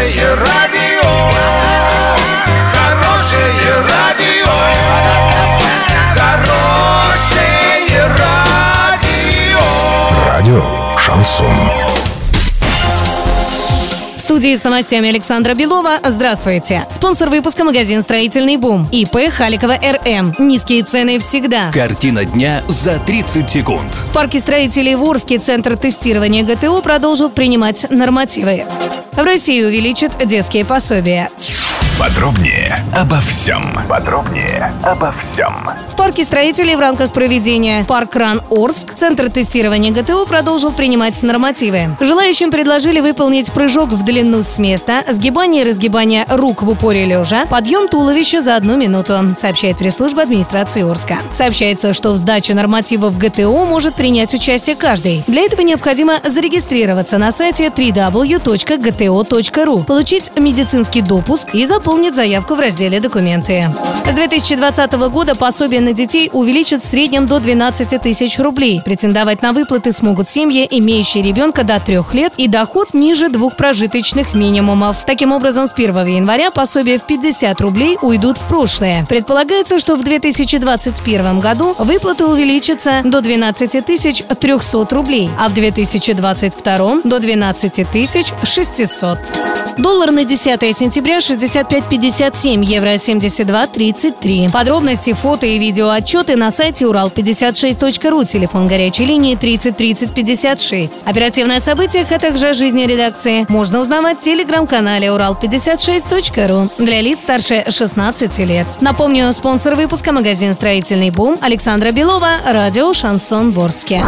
Хорошее радио, хорошее радио, хорошее радио. Радио Шансон. В студии с новостями Александра Белова. Здравствуйте. Спонсор выпуска магазин «Строительный бум». ИП Халикова РМ. Низкие цены всегда. Картина дня за 30 секунд. В парке строителей в Орске Центр тестирования ГТО продолжит принимать нормативы. В России увеличат детские пособия. Подробнее обо всем. Подробнее обо всем. В парке строителей в рамках проведения «Парк Ран Орск» Центр тестирования ГТО продолжил принимать нормативы. Желающим предложили выполнить прыжок в длину с места, сгибание и разгибание рук в упоре лежа, подъем туловища за одну минуту, сообщает пресс-служба администрации Орска. Сообщается, что в сдаче нормативов ГТО может принять участие каждый. Для этого необходимо зарегистрироваться на сайте www.gto.ru, получить медицинский допуск и заполнить заявку в разделе «Документы». С 2020 года пособие на детей увеличат в среднем до 12 тысяч рублей. Претендовать на выплаты смогут семьи, имеющие ребенка до трех лет и доход ниже двух прожиточных минимумов. Таким образом, с 1 января пособия в 50 рублей уйдут в прошлое. Предполагается, что в 2021 году выплаты увеличатся до 12 тысяч 300 рублей, а в 2022 до 12 тысяч 600. Доллар на 10 сентября 65.57, евро 72.33. Подробности, фото и видео отчеты на сайте урал56.ру, телефон горячей линии 30 30 56. Оперативное событие, а также о жизни редакции можно узнавать в телеграм-канале урал56.ру для лиц старше 16 лет. Напомню, спонсор выпуска магазин «Строительный бум» Александра Белова, радио «Шансон Ворске».